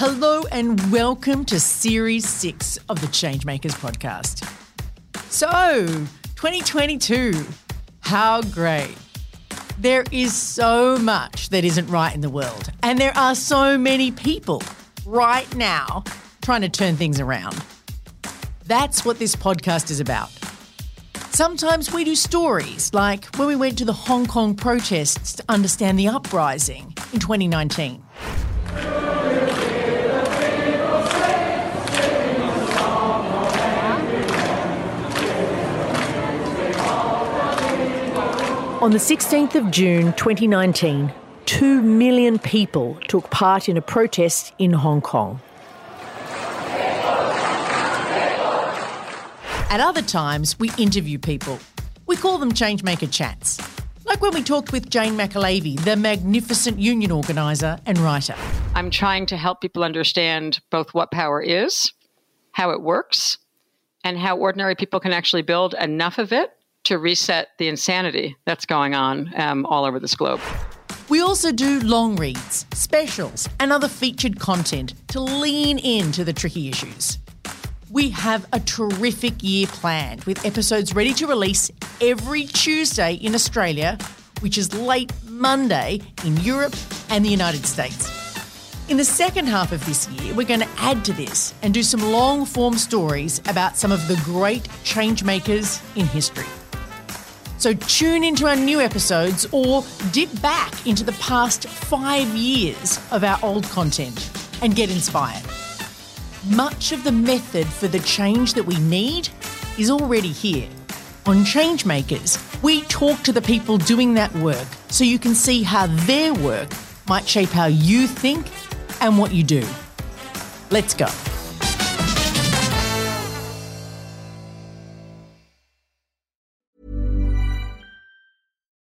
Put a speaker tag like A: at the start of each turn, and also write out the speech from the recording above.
A: Hello and welcome to Series 6 of the Changemakers podcast. So, 2022, how great. There is so much that isn't right in the world, and there are so many people right now trying to turn things around. That's what this podcast is about. Sometimes we do stories, like when we went to the Hong Kong protests to understand the uprising in 2019. On the 16th of June 2019, two million people took part in a protest in Hong Kong. At other times, we interview people. We call them Changemaker Chats. Like when we talked with Jane McAlevey, the magnificent union organiser and writer.
B: I'm trying to help people understand both what power is, how it works, and how ordinary people can actually build enough of it to reset the insanity that's going on um, all over this globe.
A: We also do long reads, specials, and other featured content to lean into the tricky issues. We have a terrific year planned with episodes ready to release every Tuesday in Australia, which is late Monday in Europe and the United States. In the second half of this year, we're going to add to this and do some long form stories about some of the great change makers in history. So tune into our new episodes or dip back into the past five years of our old content and get inspired. Much of the method for the change that we need is already here. On Changemakers, we talk to the people doing that work so you can see how their work might shape how you think and what you do. Let's go.